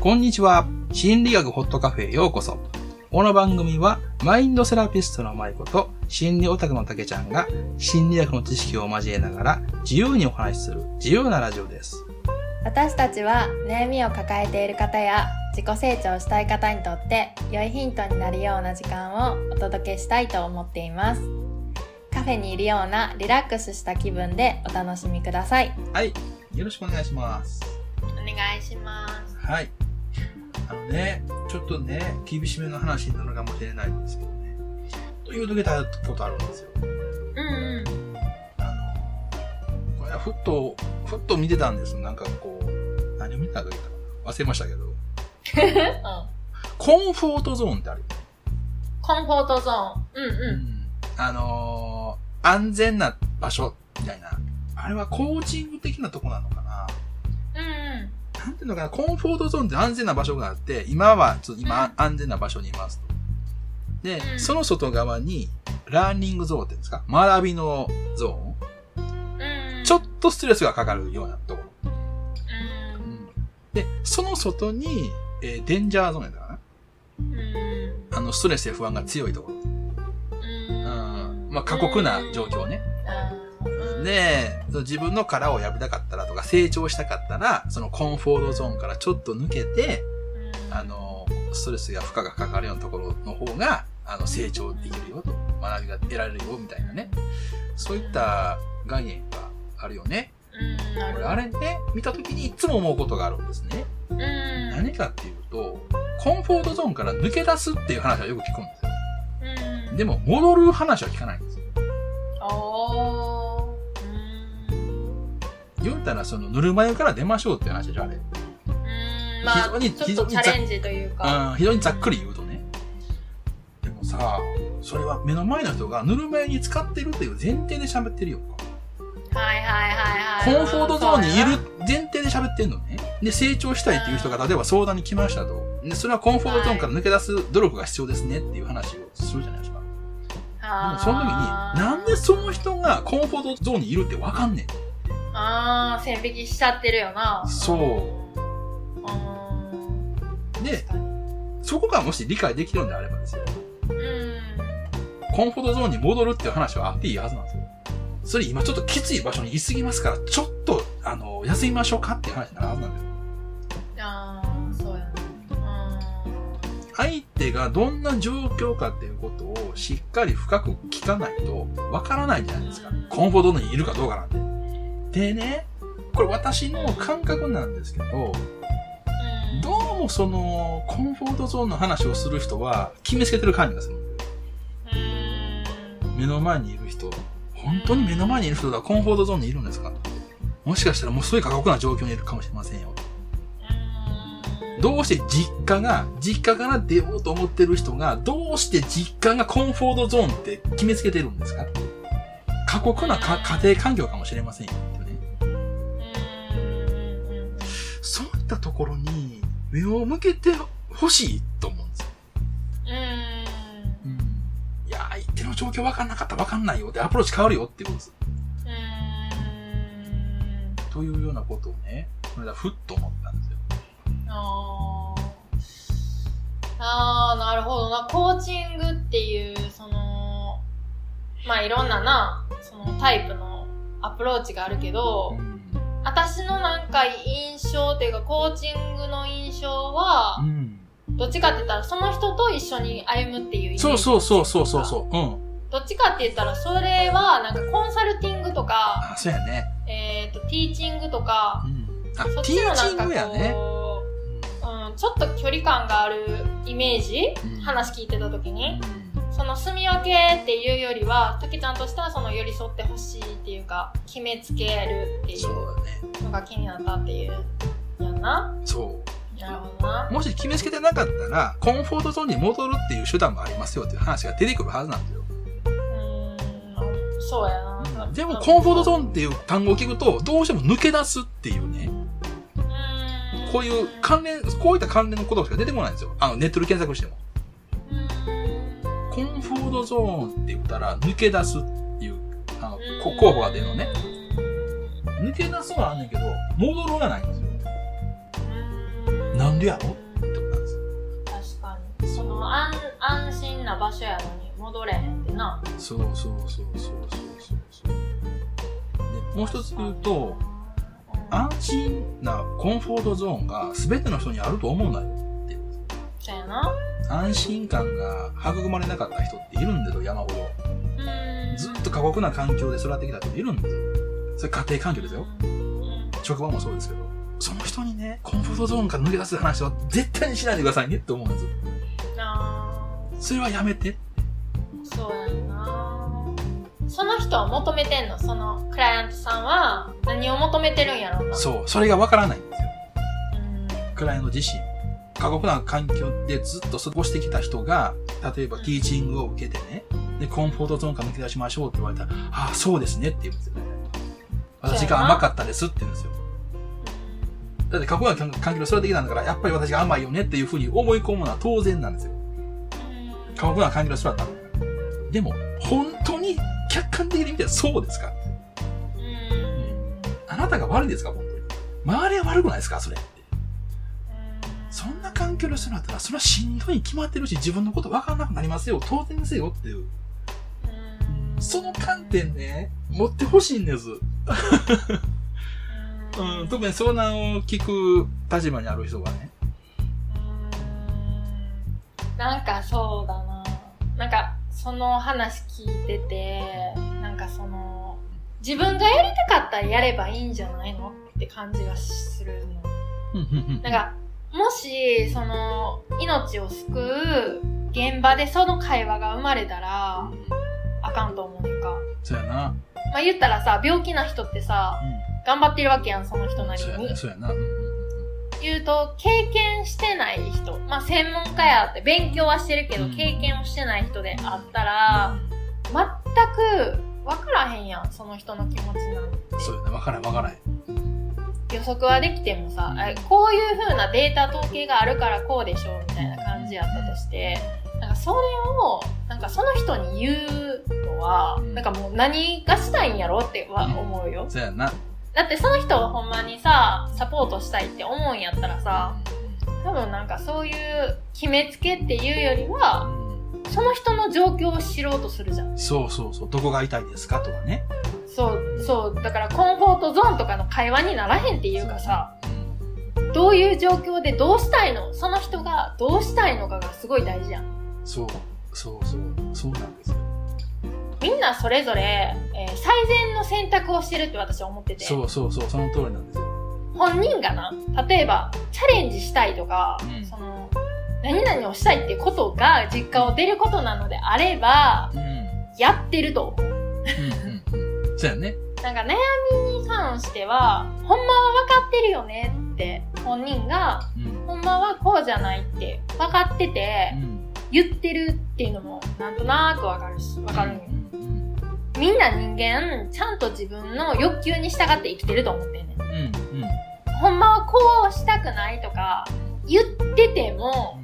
こんにちは。心理学ホットカフェへようこそ。この番組は、マインドセラピストの舞子と、心理オタクの竹ちゃんが、心理学の知識を交えながら、自由にお話しする、自由なラジオです。私たちは悩みを抱えている方や自己成長したい方にとって良いヒントになるような時間をお届けしたいと思っていますカフェにいるようなリラックスした気分でお楽しみくださいはい。よろしくお願いします。お願いしますはい。あのね、ちょっとね、厳しめの話になるかもしれないんですけどね。というとけたことあるんですよ。うんうんあの、これはふっと、ふっと見てたんです。なんかこう、何を見てたか忘れましたけど。コンフォートゾーンってあるよね。コンフォートゾーンうんううんん。あのー安全な場所みたいな。あれはコーチング的なとこなのかなうんていうのかな、コンフォートゾーンって安全な場所があって、今は、ちょっと今、安全な場所にいますと。で、うん。その外側に、ラーニングゾーンっていうんですか学びのゾーン。ちょっとストレスがかかるようなところ。うん。で、その外に、えーデンジャーゾーンやったかうん。なあの、ストレスや不安が強いところ。うん。まあ、過酷な状況ね。うんで、自分の殻を破りたかったらとか、成長したかったら、そのコンフォートゾーンからちょっと抜けて、うんあの、ストレスや負荷がかかるようなところの方が、あの、成長できるよと、学びが得られるよ、みたいなね。そういった概念があるよね。うんあれね、見たときにいつも思うことがあるんですね。うん何かっていうと、コンフォートゾーンから抜け出すっていう話はよく聞くんですよ。うんでも、戻る話は聞かないんですよ。言うたら、その、ぬるま湯から出ましょうっていう話でしょ、あれ。うんうんまあ非常にちょっとチャレンジというかうん、非常にざっくり言うとね。でもさ、それは目の前の人がぬるま湯に使ってるっていう前提で喋ってるよ。はいはいはいはいコンフォートゾーンにいる前提で喋ってんのね。で、成長したいっていう人が例えば相談に来ましたと。で、それはコンフォートゾーンから抜け出す努力が必要ですねっていう話をするじゃないですか。でもその時に、なんでその人がコンフォートゾーンにいるってわかんねん。ああ線引きしちゃってるよなそううんでそこがもし理解できるんであればですよ。うんコンフォートゾーンに戻るっていう話はあっていいはずなんですよ。それ今ちょっときつい場所にいすぎますから、ちょっと、あの、休みましょうかっていう話になるはずなんですよ。ああそうやな相手がどんな状況かっていうことをしっかり深く聞かないとわからないじゃないですか。コンフォートゾーンにいるかどうかなんて。でね、これ私の感覚なんですけど、うん。どうもその、コンフォートゾーンの話をする人は決めつけてる感じがする目の前にいる人、本当に目の前にいる人がコンフォートゾーンにいるんですか？もしかしたらもうすごい過酷な状況にいるかもしれませんよ。どうして実家が、実家から出ようと思ってる人が、どうして実家がコンフォートゾーンって決めつけてるんですか？過酷なか家庭環境かもしれませんよったところに目を向けてほしいと思うんですよ。うん。いや、相手の状況分かんなかったら分かんないよ。ってアプローチ変わるよってことです。うん。というようなことをね、この間ふっと思ったんですよ。あー。あーなるほどな。コーチングっていうそのまあいろんななそのタイプのアプローチがあるけど、私のなんか印象っていうかコーチングの印象はう、ん。どっちかって言ったらその人と一緒に歩むっていうそうそうそうそうそうそう。うん。どっちかって言ったらそれはなんかコンサルティングとか、あ、そうやね。えっ、とティーチングとかう、ん。あ、そっティーチンちのなんかグやね。こう、うん、ちょっと距離感があるイメージ、うん話聞いてた時に、うその住み分けっていうよりは、たけちゃんとしてはその寄り添ってほしいっていうか、決めつけるってん。いそううだね。のが気になったっていう、やんな？そなるほどなう。。もし決めつけてなかったら、コンフォートゾーンに戻るっていう手段もありますよっていう話が出てくるはずなんですよ。うーん、そうやな。でも、コンフォートゾン、ーンっていう単語を聞くと、どうしても抜け出すっていうね、うーんこういう関連、こういった関連の言葉しか出てこないんですよ。あの、ネットで検索しても。コンフォートゾーンって言ったら、抜け出すっていう、あの、こ候補が出るのね。抜け出すはあんねんけど、戻るはないんですよ。なんでやろってことなんです確かにその安安心な場所やのに戻れへんってなそうそうそうそうそうそうそう。で、もう一つ言うと、安心なコンフォートゾーンが全ての人にあると思うなよ。そうやな安心感が育まれなかった人っているんだよ、山ほど。ずっと過酷な環境で育ってきた人いるんですよ。それ家庭環境ですよ。うん職場もそうですけど。その人にね、コンフォートゾーンから抜け出す話は絶対にしないでくださいねって思うんですよ。あそれはやめて。ーそうやんなその人は求めてんの？そのクライアントさんは？何を求めてるんやろうなそう。それがわからないんですよ。うんクライアント自身。過酷な環境でずっと過ごしてきた人が、例えばティーチングを受けてね、で、コンフォートゾーンから抜け出しましょうって言われたら、ああ、そうですねって言うんですよね。私が甘かったですって言うんですよ。だって過酷な環境で育ってきたんだから、やっぱり私が甘いよねっていうふうに思い込むのは当然なんですよ。うん過酷な環境で育ったんだから。でも、本当に客観的に見てそうですか？うんあなたが悪いですか？本当に。周りは悪くないですか？それって。そんな人だったら、それはしんどいに決まってるし、自分のこと分からなくなりますよ。当然ですよっていう。うんその観点ね、持ってほしいんです。うん、特に相談を聞く立場にある人がね。うんなんかそうだななんかその話聞いててなんかその自分がやりたかったらやればいいんじゃないのって感じがするのなんかもしその命を救う現場でその会話が生まれたらあかんと思うねんかそうやな。まあ言ったらさ病気な人ってさう頑張ってるわけやんその人なりそうやな。そうやな。言うと、経験してない人、まあ専門家やって勉強はしてるけど、うん経験をしてない人であったら、全く分からへんやん、その人の気持ちなんて。そうやな。分からん分からん。予測はできてもさ、えこういう風なデータ統計があるからこうでしょ、みたいな感じやったとして、なんかそれを、なんかその人に言うのは、うんなんかもう何がしたいんやろっては思うよ。そうやな。だってその人をほんまにさ、サポートしたいって思うんやったらさ、多分なんかそういう決めつけっていうよりは、その人の状況を知ろうとするじゃん。そうそうそう。どこが痛いですかとかね。そう、そう、だからコンフォートゾーンとかの会話にならへんっていうかさ、うんどういう状況でどうしたいの？その人がどうしたいのかがすごい大事やん。そう、そうそう、そうなんですよ。みんなそれぞれ、えー最善の選択をしてるって私は思ってて。そうそうそう、その通りなんですよ。本人がな、例えば、チャレンジしたいとか、うんその、何々をしたいってことが実家を出ることなのであれば、うん。うんやってるとうん。そうやね。なんか悩みに関しては、ほんまは分かってるよねって、本人が、うん。ほんまはこうじゃないって分かっててう、ん。言ってるっていうのも、なんとなく分かるし、分かるんよ。みんな人間、ちゃんと自分の欲求に従って生きてると思ってんねん。うんうんほんまはこうしたくないとか、言ってても、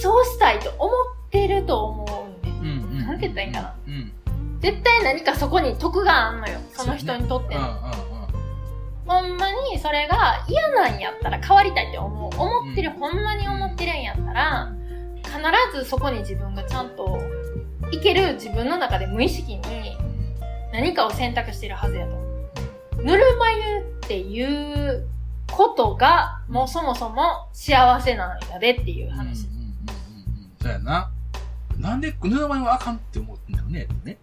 そうしたいと思ってると思うんで。うんうん。なんて言ったらいいんかな。うん。絶対何かそこに得があんのよ。その人にとっての。うんうんほんまにそれが嫌なんやったら変わりたいって思う。思ってる、ほんまに思ってるんやったら、必ずそこに自分がちゃんといける自分の中で無意識に何かを選択してるはずやと思う。ぬるま湯っていうことが、もうそもそも幸せなんやでっていううん。話。うんうんうんうん。そうやな。なんで、ぬるま湯はあかんって思ってんだろうね。ね。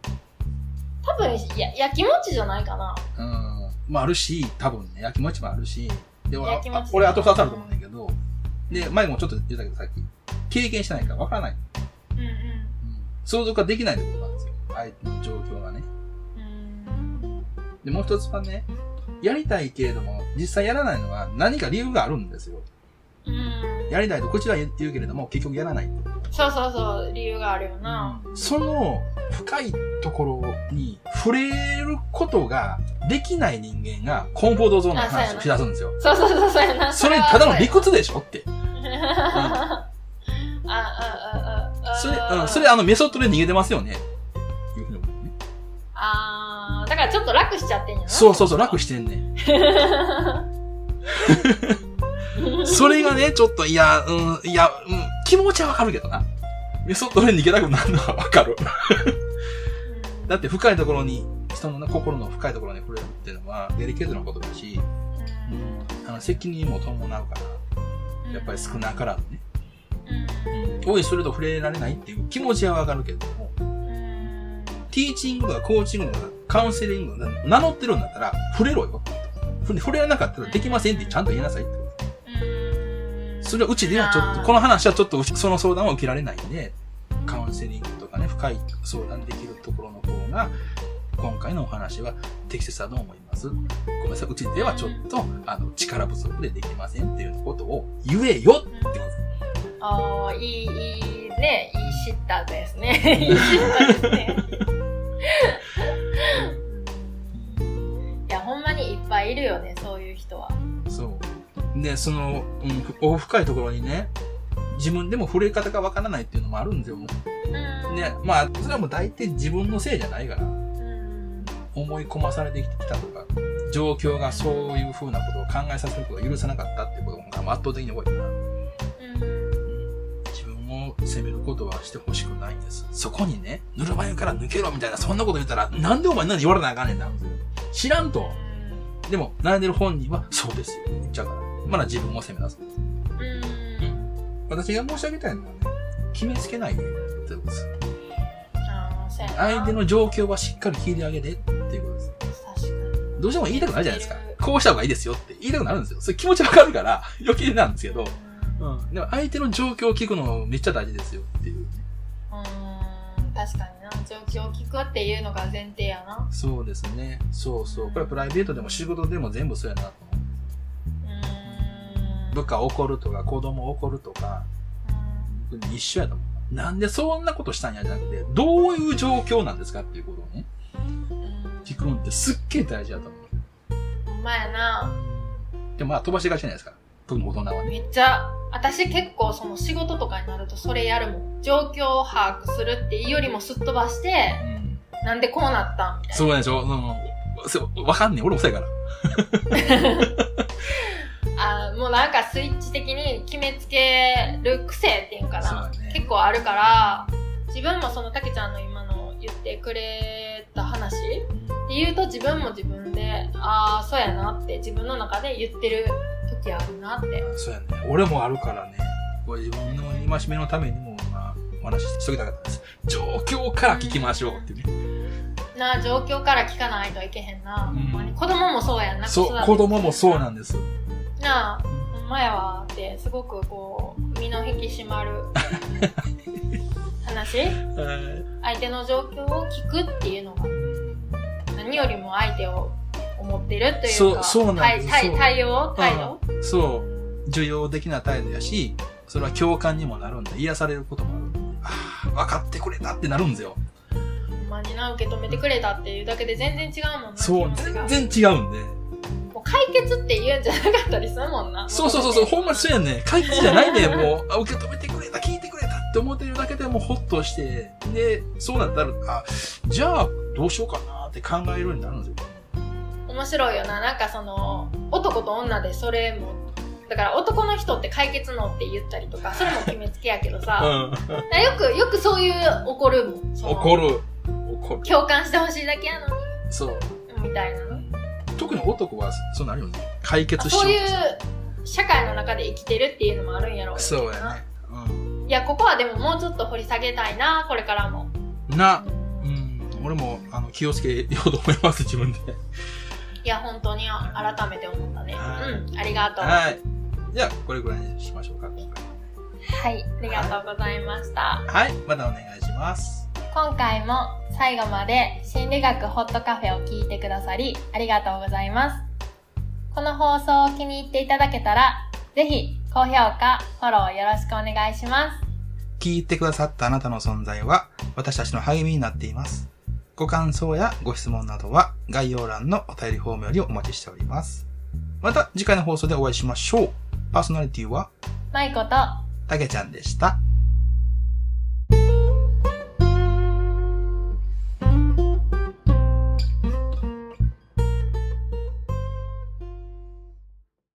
多分、や、やきもちじゃないかな。うん。まああるし、多分ね、焼きもちもあるし。で、俺俺あと二つあると思うんだけど、で、前もちょっと言ったけどさっき、経験してないからわからない。うんうん。想像ができないってことなんですよ。相手の状況がね。うんで、もう一つはね、やりたいけれども、実際やらないのは何か理由があるんですよ。うん。やりたいとこちらは言うけれども、結局やらない。そうそうそう、理由があるよな。その深いところに触れることができない人間がコンフォートゾーンの話をしだすんですよ。そうそうそう、そうやな。それただの理屈でしょって。それ、うん、それあのメソッドで逃げてますよね。いうふうに思うね。あーだからちょっと楽しちゃってんやな。そうそうそう、楽してんねん。それがね、ちょっと、いや、うん、いや、うん、気持ちはわかるけどな。でそ俺逃げたくなるのはわかる。だって深いところに、人の、ね、心の深いところに触れるっていうのは、デリケートなことだし、あの、責任も伴うから、やっぱり少なからずね。うん。おい、それと触れられないっていう気持ちはわかるけれども、うん。ティーチングとかコーチングとかカウンセリングが名乗ってるんだったら、触れろよ。触れなかったらできませんってちゃんと言いなさいって。それはうちではちょっと、この話はちょっとその相談は受けられないんで、カウンセリングとかね、深い相談できるところの方が、今回のお話は適切だと思います。ごめんなさい、うちではちょっと、あの、力不足でできませんっていうことを言えよってことです。ああ、いい、いいね。いいシッターですね。いや、ほんまにいっぱいいるよね、そういう人は。そう。で、その、うん、奥深いところにね、自分でも触れ方がわからないっていうのもあるんですよ。うんね、まあ、それはもう大体自分のせいじゃないから、うん思い込まされてきたとか、状況がそういう風なことを考えさせることを許さなかったっていうことが圧倒的に多いから、自分を責めることはしてほしくないんです。そこにね、ぬるま湯から抜けろみたいな、そんなこと言ったら、なんでお前何言われなあかんねんな。知らんと。でも、悩んでる本人は、そうですよ。言っちゃうから。まだ自分を責め出す。うん。私が申し上げたいのはね、決めつけないでってことです。相手の状況はしっかり聞いてあげてっていうことです。どうしても言いたくなるじゃないですか。こうした方がいいですよって言いたくなるんですよ。それ気持ちわかるから 余計なんですけど。うんうん。でも相手の状況を聞くのめっちゃ大事ですよっていう。うん、確かにな。状況を聞くっていうのが前提やな。そうですね。そうそう。これはプライベートでも仕事でも全部そうやなと思う。うん。部下怒るとか子供怒るとか、一緒やと思う。なんでそんなことしたんやじゃなくて、どういう状況なんですかっていうことをね、うん。聞くのってすっげえ大事だと思う。ほんまやな。でもまあ飛ばしがちじゃないですか。特に大人はね。めっちゃ、私結構その仕事とかになるとそれやるもん。状況を把握するっていうよりもすっ飛ばして、うん。なんでこうなったんみたいそうでしょうん。わかんねえ。俺もそうやから。な。んかスイッチ的に決めつける癖っていうかな。ね。結構あるから、自分もそのたけちゃんの今の言ってくれた話って言うと自分も自分で、ああ、そうやなって自分の中で言ってる時あるなって。そうやね。俺もあるからね。これ自分の戒めのためにも、まあ、お話ししときたかったです。状況から聞きましょうってね。なあ、状況から聞かないといけへんな。うん子供もそうやんな。そう、子供もそうなんです。なあ、ほんまやわって、すごくこう、身の引き締まる話？相手の状況を聞くっていうのが、何よりも相手を思ってるというか、そうなんです対対応？態度？そう。受容的な態度やし、それは共感にもなるんで、癒されることもある。ああ、分かってくれたってなるんですよ。ほんまにな、受け止めてくれたっていうだけで全然違うもんな。そう、全然違うんで。解決って言うんじゃなかったりするもんな。そうそうそうそう、ほんまにそうやねん。解決じゃないねん。もう、あ受け止めてくれた、聞いてくれたって思ってるだけでもうホッとして、で、そうなったら、あ、じゃあ、どうしようかなって考えるようになるんですよ。面白いよな。なんかその、男と女でそれも、だから男の人って解決のって言ったりとか、それも決めつけやけどさ、うん。よく、よくそういう怒るもん。怒る。怒る。共感してほしいだけやのそう。に、みたいなの。特に男はそうなるよね。解決しようそういう社会の中で生きてるっていうのもあるんやろそうやね。いや、ここはでももうちょっと掘り下げたいな、これからも。うん。な、うん。俺も、あの、気をつけようと思います、自分で。いや、本当に改めて思ったね。はいうん、ありがとう。ははい。じゃあ、これぐらいにしましょうか、今回。い、ありがとうございました。はい。またお願いします。今回も最後まで心理学ホットカフェを聞いてくださりありがとうございます。この放送を気に入っていただけたら、ぜひ高評価、フォローよろしくお願いします。聞いてくださったあなたの存在は、私たちの励みになっています。ご感想やご質問などは、概要欄のお便りフォームよりお待ちしております。また次回の放送でお会いしましょう。パーソナリティは、マイコとたけちゃんでした。